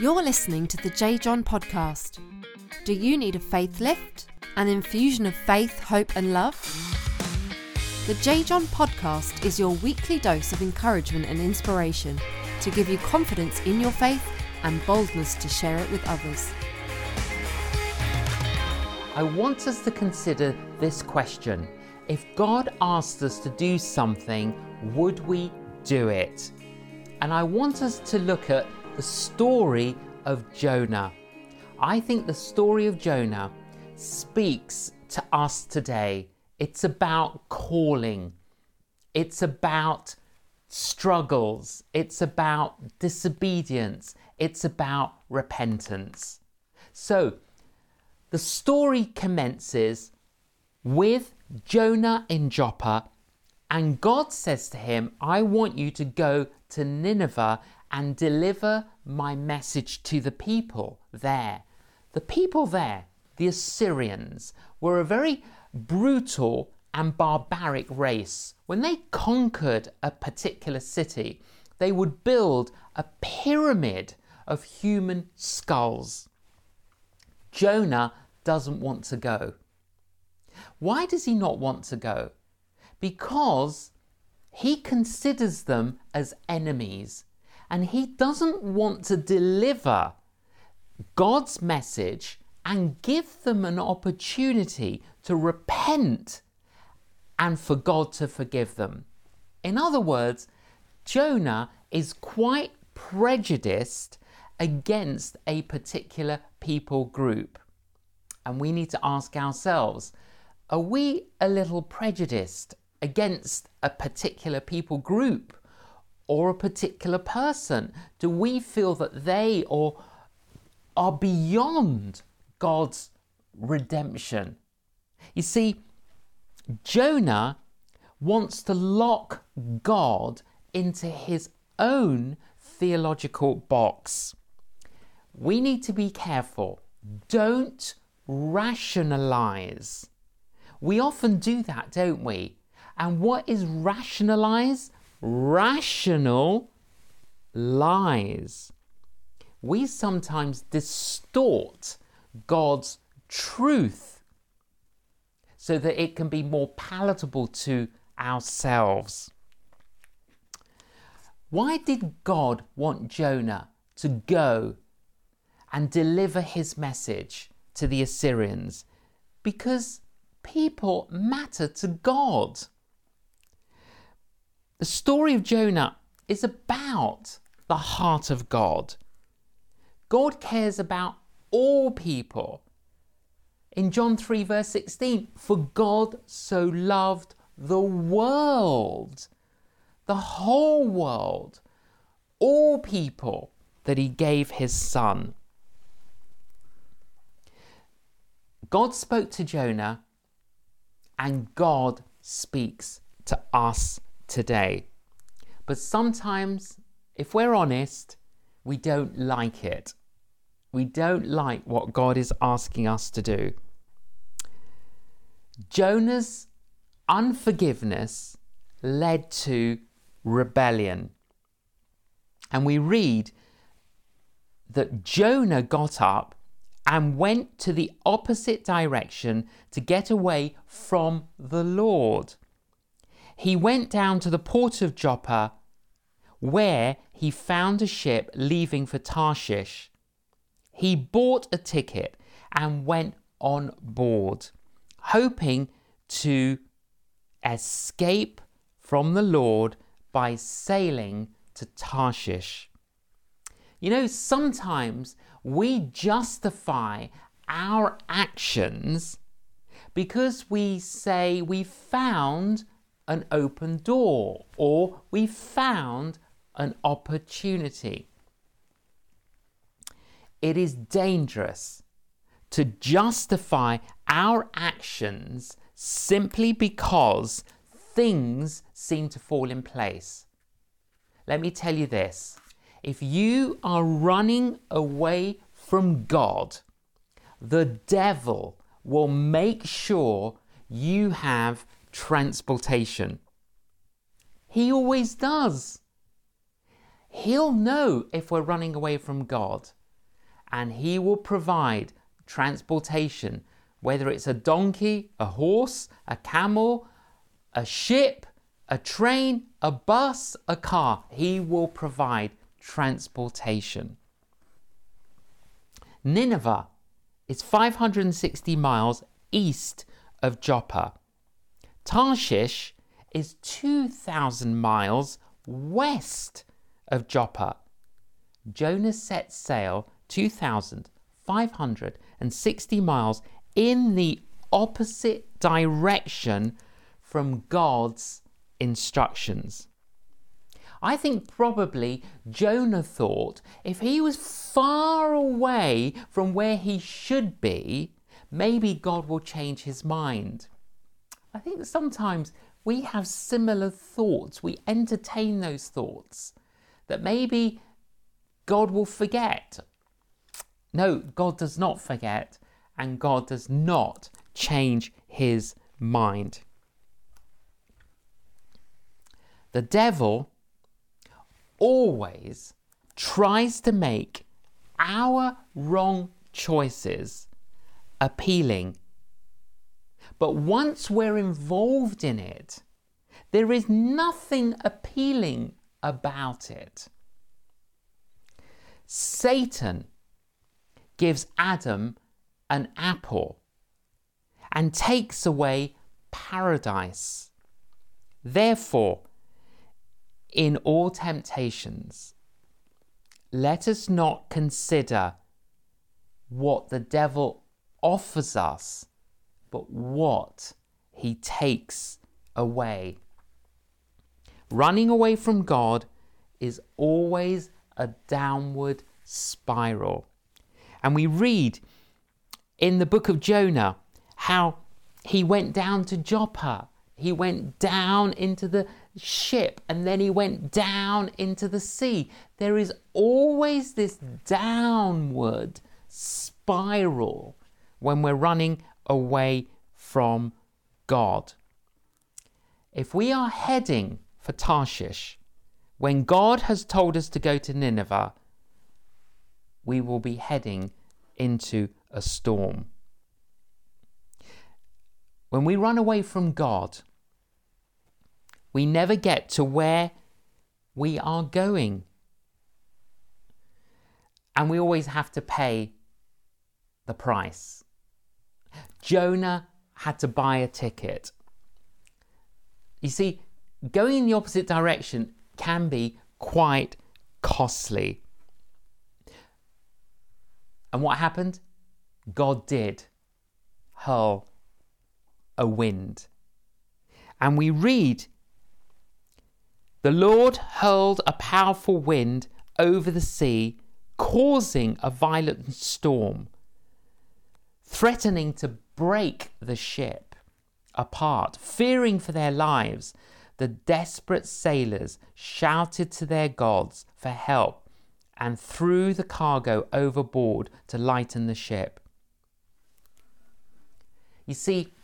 You're listening to the J. John podcast. Do you need a faith lift? An infusion of faith, hope, and love? The J. John podcast is your weekly dose of encouragement and inspiration to give you confidence in your faith and boldness to share it with others. I want us to consider this question If God asked us to do something, would we do it? And I want us to look at the story of Jonah. I think the story of Jonah speaks to us today. It's about calling, it's about struggles, it's about disobedience, it's about repentance. So, the story commences with Jonah in Joppa, and God says to him, I want you to go to Nineveh and deliver my message to the people there. The people there, the Assyrians, were a very brutal and barbaric race. When they conquered a particular city, they would build a pyramid of human skulls. Jonah doesn't want to go. Why does he not want to go? Because he considers them as enemies and he doesn't want to deliver God's message and give them an opportunity to repent and for God to forgive them. In other words, Jonah is quite prejudiced against a particular people group. And we need to ask ourselves are we a little prejudiced against a particular people group? Or a particular person? Do we feel that they or are beyond God's redemption? You see, Jonah wants to lock God into his own theological box. We need to be careful. Don't rationalize. We often do that, don't we? And what is rationalize? Rational lies. We sometimes distort God's truth so that it can be more palatable to ourselves. Why did God want Jonah to go and deliver his message to the Assyrians? Because people matter to God. The story of Jonah is about the heart of God. God cares about all people. In John 3, verse 16, for God so loved the world, the whole world, all people, that he gave his son. God spoke to Jonah, and God speaks to us today. But sometimes, if we're honest, we don't like it. We don't like what God is asking us to do. Jonah's unforgiveness led to rebellion. And we read that Jonah got up and went to the opposite direction to get away from the Lord he went down to the port of Joppa, where he found a ship leaving for Tarshish. He bought a ticket and went on board, hoping to escape from the Lord by sailing to Tarshish. You know, sometimes we justify our actions because we say we found an open door or we found an opportunity. It is dangerous to justify our actions simply because things seem to fall in place. Let me tell you this if you are running away from God, the devil will make sure you have transportation. He always does. He'll know if we're running away from God and he will provide transportation, whether it's a donkey, a horse, a camel, a ship, a train, a bus, a car. He will provide transportation. Nineveh is 560 miles east of Joppa. Tarshish is 2,000 miles west of Joppa. Jonah set sail 2,560 miles in the opposite direction from God's instructions. I think probably Jonah thought if he was far away from where he should be, maybe God will change his mind. I think sometimes we have similar thoughts. We entertain those thoughts that maybe God will forget. No, God does not forget, and God does not change his mind. The devil always tries to make our wrong choices appealing. But once we're involved in it, there is nothing appealing about it. Satan gives Adam an apple and takes away paradise. Therefore, in all temptations, let us not consider what the devil offers us, but what he takes away. Running away from God is always a downward spiral. And we read in the book of Jonah how he went down to Joppa. He went down into the ship and then he went down into the sea. There is always this downward spiral when we're running away from God. If we are heading for Tarshish, when God has told us to go to Nineveh, we will be heading into a storm. When we run away from God, we never get to where we are going. And we always have to pay the price. Jonah had to buy a ticket. You see, going in the opposite direction can be quite costly. And what happened? God did hurl a wind. And we read the Lord hurled a powerful wind over the sea, causing a violent storm, threatening to break the ship apart. Fearing for their lives, the desperate sailors shouted to their gods for help and threw the cargo overboard to lighten the ship. You see,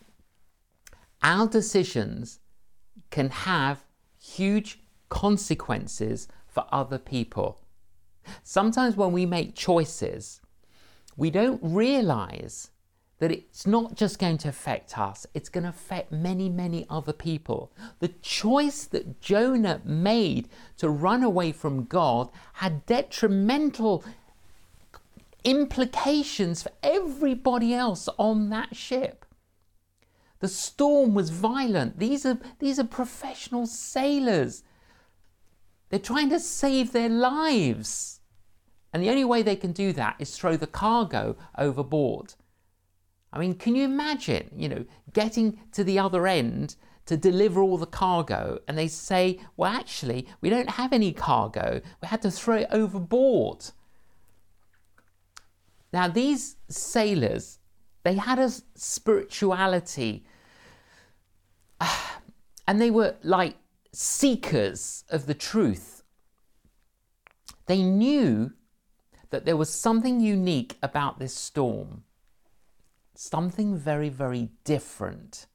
our decisions can have huge consequences for other people. Sometimes when we make choices, we don't realize that it's not just going to affect us, it's going to affect many, many other people. The choice that Jonah made to run away from God had detrimental implications for everybody else on that ship. The storm was violent. These are, these are professional sailors. They're trying to save their lives. And the only way they can do that is throw the cargo overboard. I mean, can you imagine, you know, getting to the other end to deliver all the cargo and they say, well, actually, we don't have any cargo. We had to throw it overboard. Now, these sailors, they had a spirituality and they were like seekers of the truth. They knew that there was something unique about this storm something very, very different.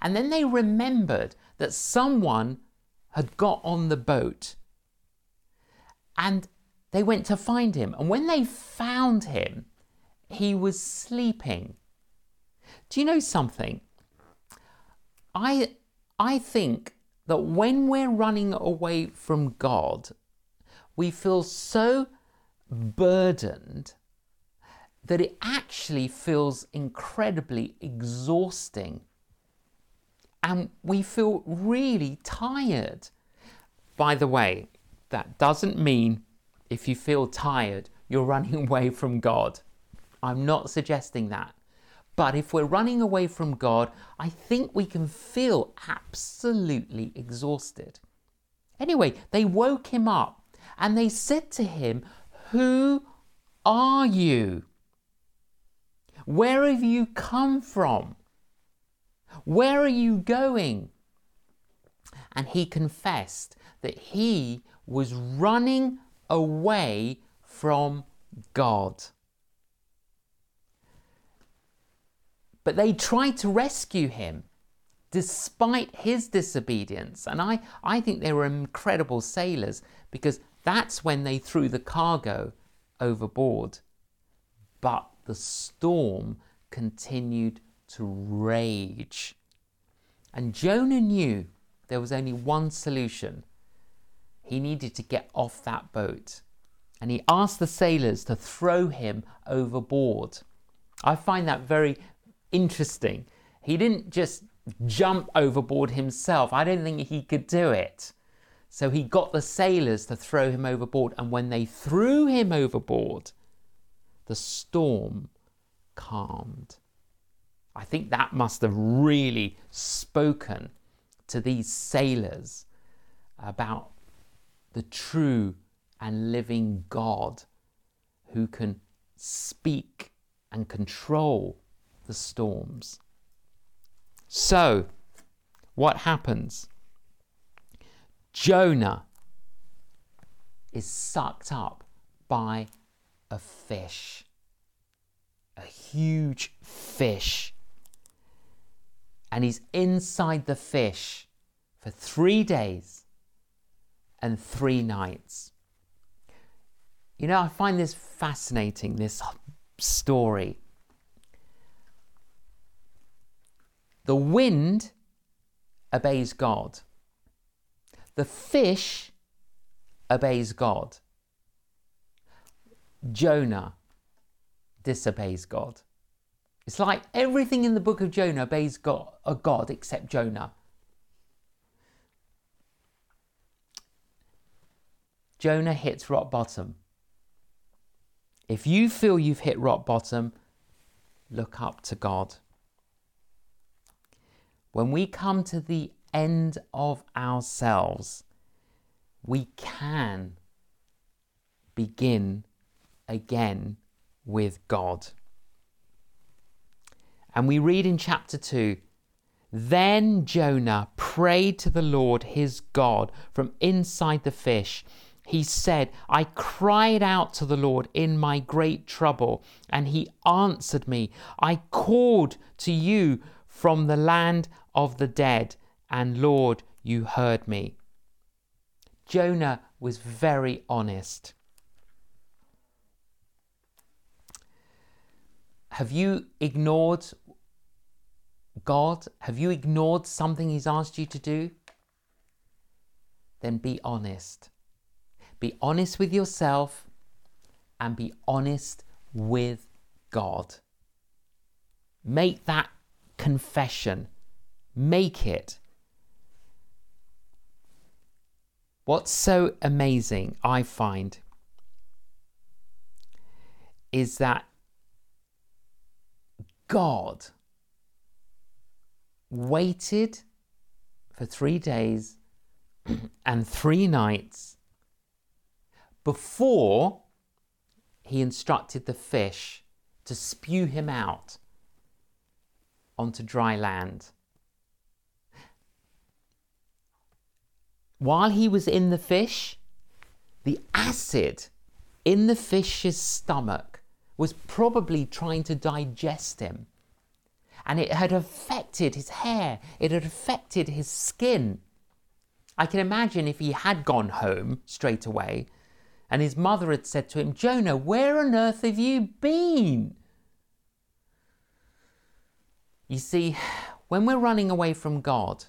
And then they remembered that someone had got on the boat and they went to find him. And when they found him, he was sleeping. Do you know something? I, I think that when we're running away from God, we feel so burdened that it actually feels incredibly exhausting. And we feel really tired. By the way, that doesn't mean if you feel tired, you're running away from God. I'm not suggesting that. But if we're running away from God, I think we can feel absolutely exhausted. Anyway, they woke him up and they said to him, Who are you? Where have you come from? Where are you going? And he confessed that he was running away from God. But they tried to rescue him despite his disobedience. And I, I think they were incredible sailors because that's when they threw the cargo overboard. But the storm continued to rage. And Jonah knew there was only one solution. He needed to get off that boat. And he asked the sailors to throw him overboard. I find that very interesting. He didn't just jump overboard himself. I don't think he could do it. So he got the sailors to throw him overboard. And when they threw him overboard, the storm calmed. I think that must have really spoken to these sailors about the true and living God who can speak and control the storms. So, what happens? Jonah is sucked up by a fish, a huge fish. And he's inside the fish for three days and three nights. You know, I find this fascinating, this story. The wind obeys God. The fish obeys God. Jonah disobeys God. It's like everything in the book of Jonah obeys God, a God except Jonah. Jonah hits rock bottom. If you feel you've hit rock bottom, look up to God. When we come to the end of ourselves, we can begin again with God. And we read in chapter 2 Then Jonah prayed to the Lord his God from inside the fish. He said, I cried out to the Lord in my great trouble, and he answered me. I called to you from the land of the dead, and Lord, you heard me. Jonah was very honest. Have you ignored God? Have you ignored something He's asked you to do? Then be honest. Be honest with yourself and be honest with God. Make that confession Make it. What's so amazing, I find, is that God waited for three days and three nights before he instructed the fish to spew him out onto dry land. while he was in the fish, the acid in the fish's stomach was probably trying to digest him. And it had affected his hair, it had affected his skin. I can imagine if he had gone home straight away, And his mother had said to him, Jonah, where on earth have you been? You see, when we're running away from God,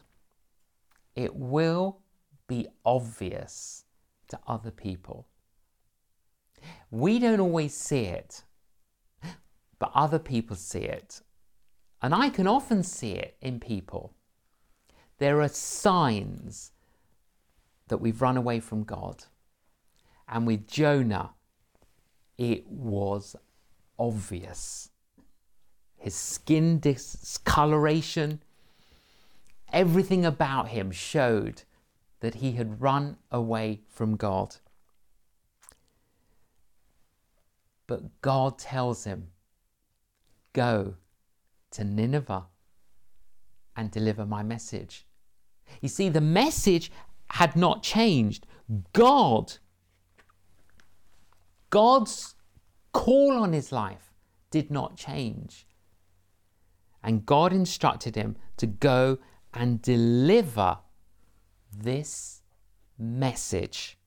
it will be obvious to other people. We don't always see it, but other people see it. And I can often see it in people. There are signs that we've run away from God. And with Jonah, it was obvious. His skin discoloration, everything about him showed that he had run away from God. But God tells him, Go to Nineveh and deliver my message. You see, the message had not changed. God, God's call on his life did not change. And God instructed him to go and deliver this message.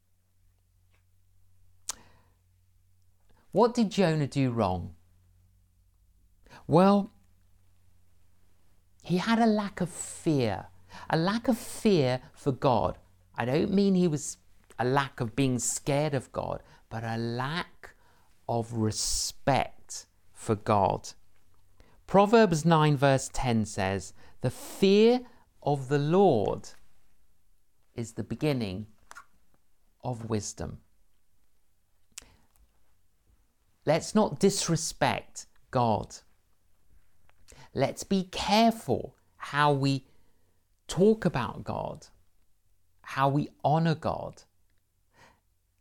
What did Jonah do wrong? Well, he had a lack of fear, a lack of fear for God. I don't mean he was a lack of being scared of God, but a lack of respect for God. Proverbs 9, verse 10 says, The fear of the Lord is the beginning of wisdom. Let's not disrespect God. Let's be careful how we talk about God, how we honor God.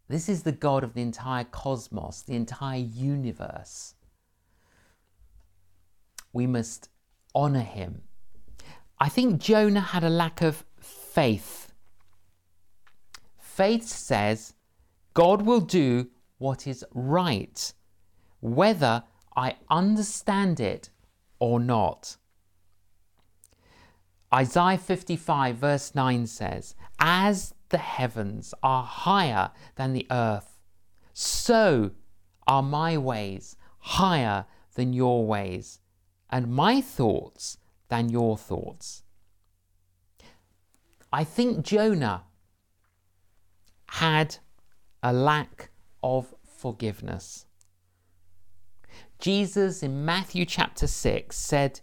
This is the God of the entire cosmos, the entire universe. We must honor him. I think Jonah had a lack of faith. Faith says God will do what is right, whether I understand it or not. Isaiah 55, verse 9 says, As the heavens are higher than the earth, so are my ways higher than your ways, and my thoughts than your thoughts. I think Jonah had a lack of forgiveness. Jesus in Matthew chapter 6 said,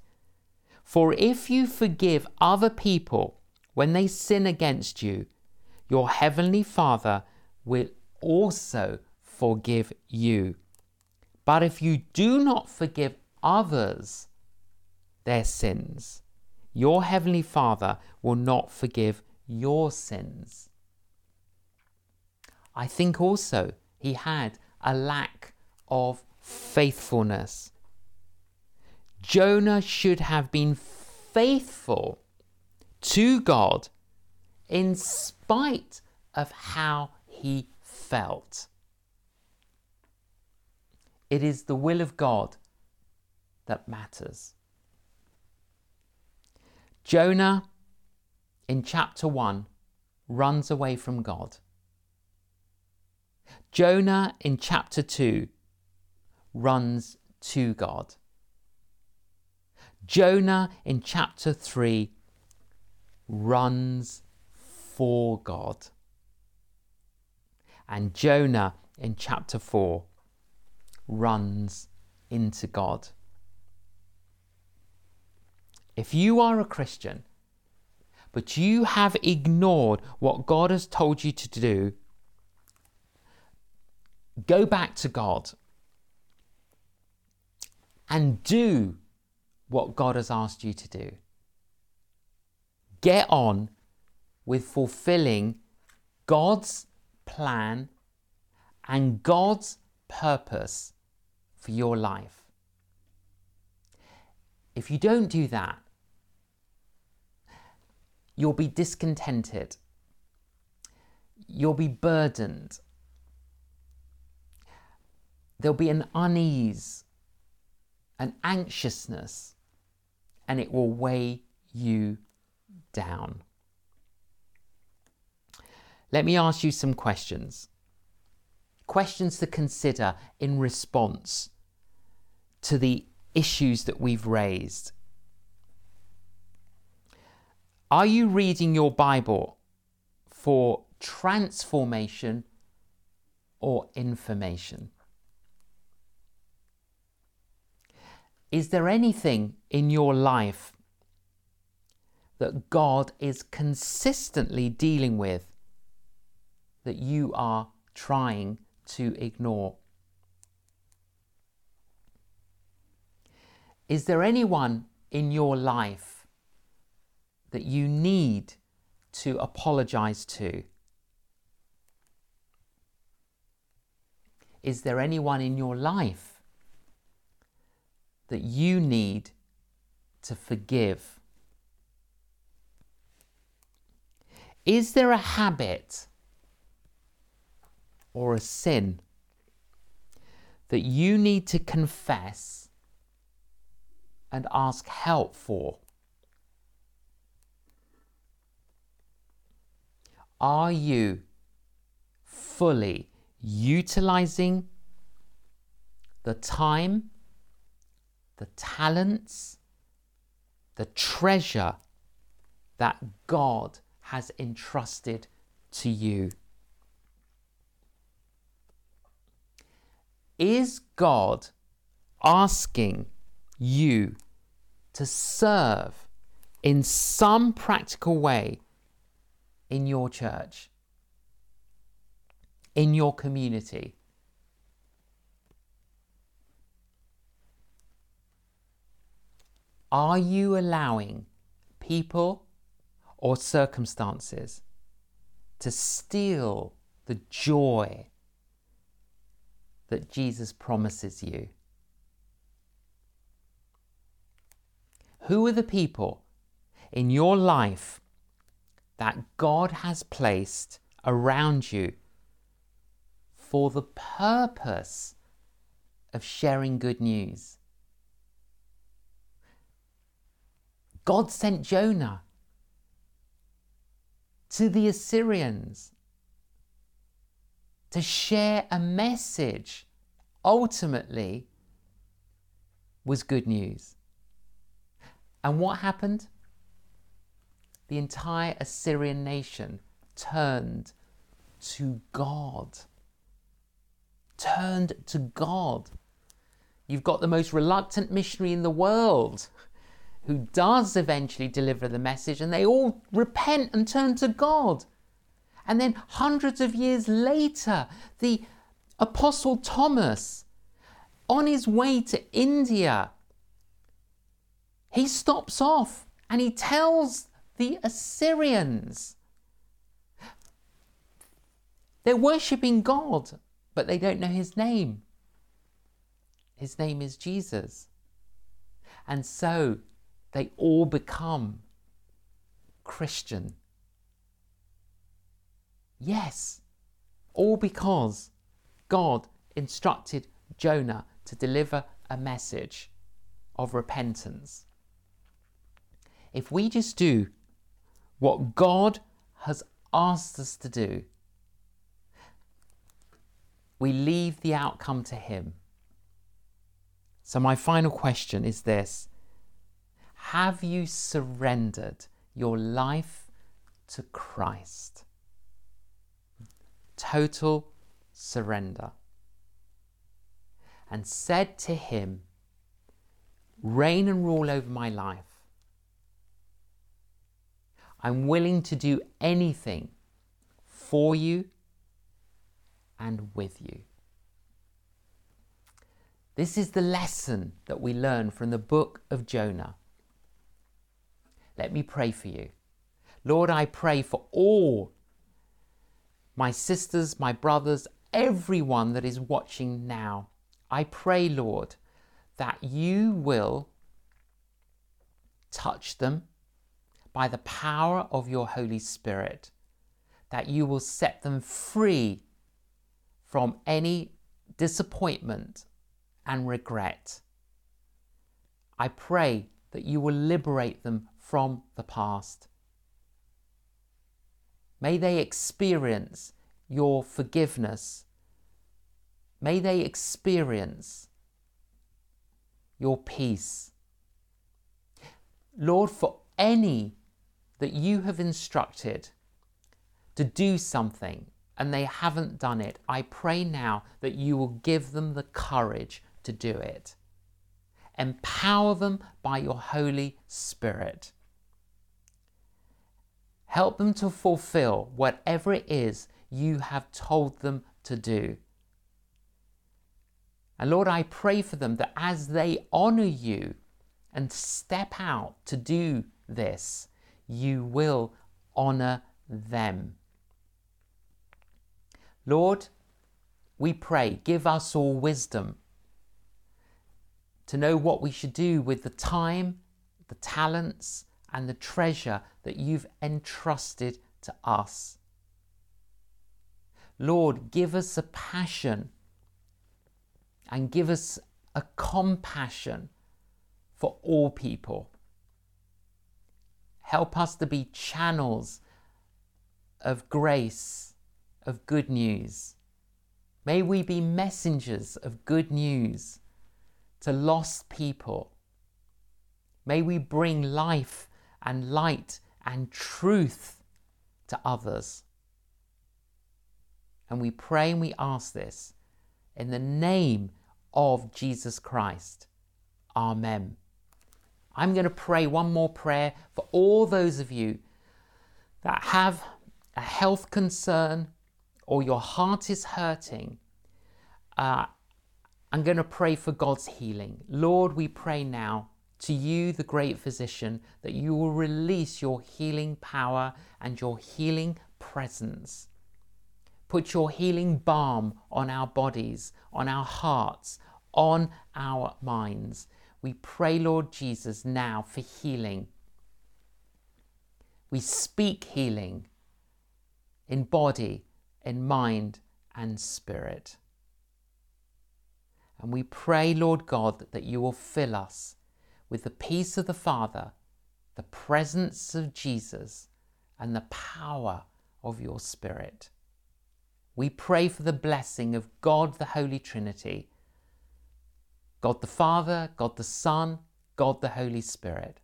For if you forgive other people when they sin against you, your heavenly Father will also forgive you. But if you do not forgive others their sins, your heavenly Father will not forgive your sins. I think also he had a lack of faithfulness. Jonah should have been faithful to God in spite of how he felt. It is the will of God that matters. Jonah in chapter 1 runs away from God. Jonah in chapter 2 runs to God. Jonah in chapter 3 runs for God. And Jonah in chapter 4 runs into God. If you are a Christian, but you have ignored what God has told you to do, go back to God and do what God has asked you to do. Get on with fulfilling God's plan and God's purpose for your life. If you don't do that, you'll be discontented, you'll be burdened, there'll be an unease an anxiousness, and it will weigh you down. Let me ask you some questions. questions to consider in response to the issues that we've raised. Are you reading your Bible for transformation or information? Is there anything in your life that God is consistently dealing with that you are trying to ignore? Is there anyone in your life that you need to apologize to? Is there anyone in your life that you need to forgive? Is there a habit or a sin that you need to confess and ask help for? Are you fully utilizing the time, the talents, the treasure that God has entrusted to you? Is God asking you to serve in some practical way in your church, in your community? Are you allowing people or circumstances to steal the joy that Jesus promises you? Who are the people in your life that God has placed around you for the purpose of sharing good news? God sent Jonah to the Assyrians to share a message ultimately was good news. And what happened? The entire Assyrian nation turned to God. Turned to God. You've got the most reluctant missionary in the world who does eventually deliver the message, and they all repent and turn to God. And then hundreds of years later, the Apostle Thomas, on his way to India, he stops off and he tells the Assyrians they're worshipping God, but they don't know his name. His name is Jesus. And so they all become Christian. Yes, all because God instructed Jonah to deliver a message of repentance. If we just do what God has asked us to do, we leave the outcome to Him. So, my final question is this Have you surrendered your life to Christ? total surrender and said to him, Reign and rule over my life. I'm willing to do anything for you and with you. This is the lesson that we learn from the book of Jonah. Let me pray for you. Lord, I pray for all my sisters, my brothers, everyone that is watching now. I pray, Lord, that you will touch them by the power of your Holy Spirit, that you will set them free from any disappointment and regret. I pray that you will liberate them from the past May they experience your forgiveness May they experience your peace. Lord, for any that you have instructed to do something and they haven't done it, I pray now that you will give them the courage to do it. Empower them by your Holy Spirit. Help them to fulfill whatever it is you have told them to do. And Lord, I pray for them that as they honor you and step out to do this, you will honor them. Lord, we pray, give us all wisdom to know what we should do with the time, the talents, and the treasure that you've entrusted to us. Lord, give us a passion and give us a compassion for all people. Help us to be channels of grace, of good news. May we be messengers of good news to lost people. May we bring life and light and truth to others. And we pray and we ask this in the name of Jesus Christ. Amen. I'm going to pray one more prayer for all those of you that have a health concern or your heart is hurting. Uh, I'm going to pray for God's healing. Lord, we pray now to you, the great physician, that you will release your healing power and your healing presence. Put your healing balm on our bodies, on our hearts, on our minds. We pray, Lord Jesus, now for healing. We speak healing in body, in mind, and spirit. And we pray, Lord God, that you will fill us with the peace of the Father, the presence of Jesus, and the power of your Spirit. We pray for the blessing of God the Holy Trinity God the Father, God the Son, God the Holy Spirit.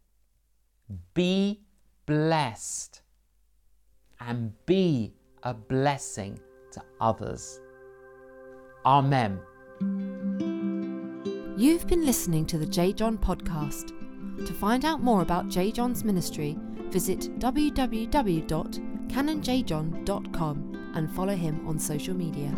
Be blessed and be a blessing to others. Amen. You've been listening to the J. John podcast. To find out more about J. John's ministry, visit www.canonjjohn.com and follow him on social media.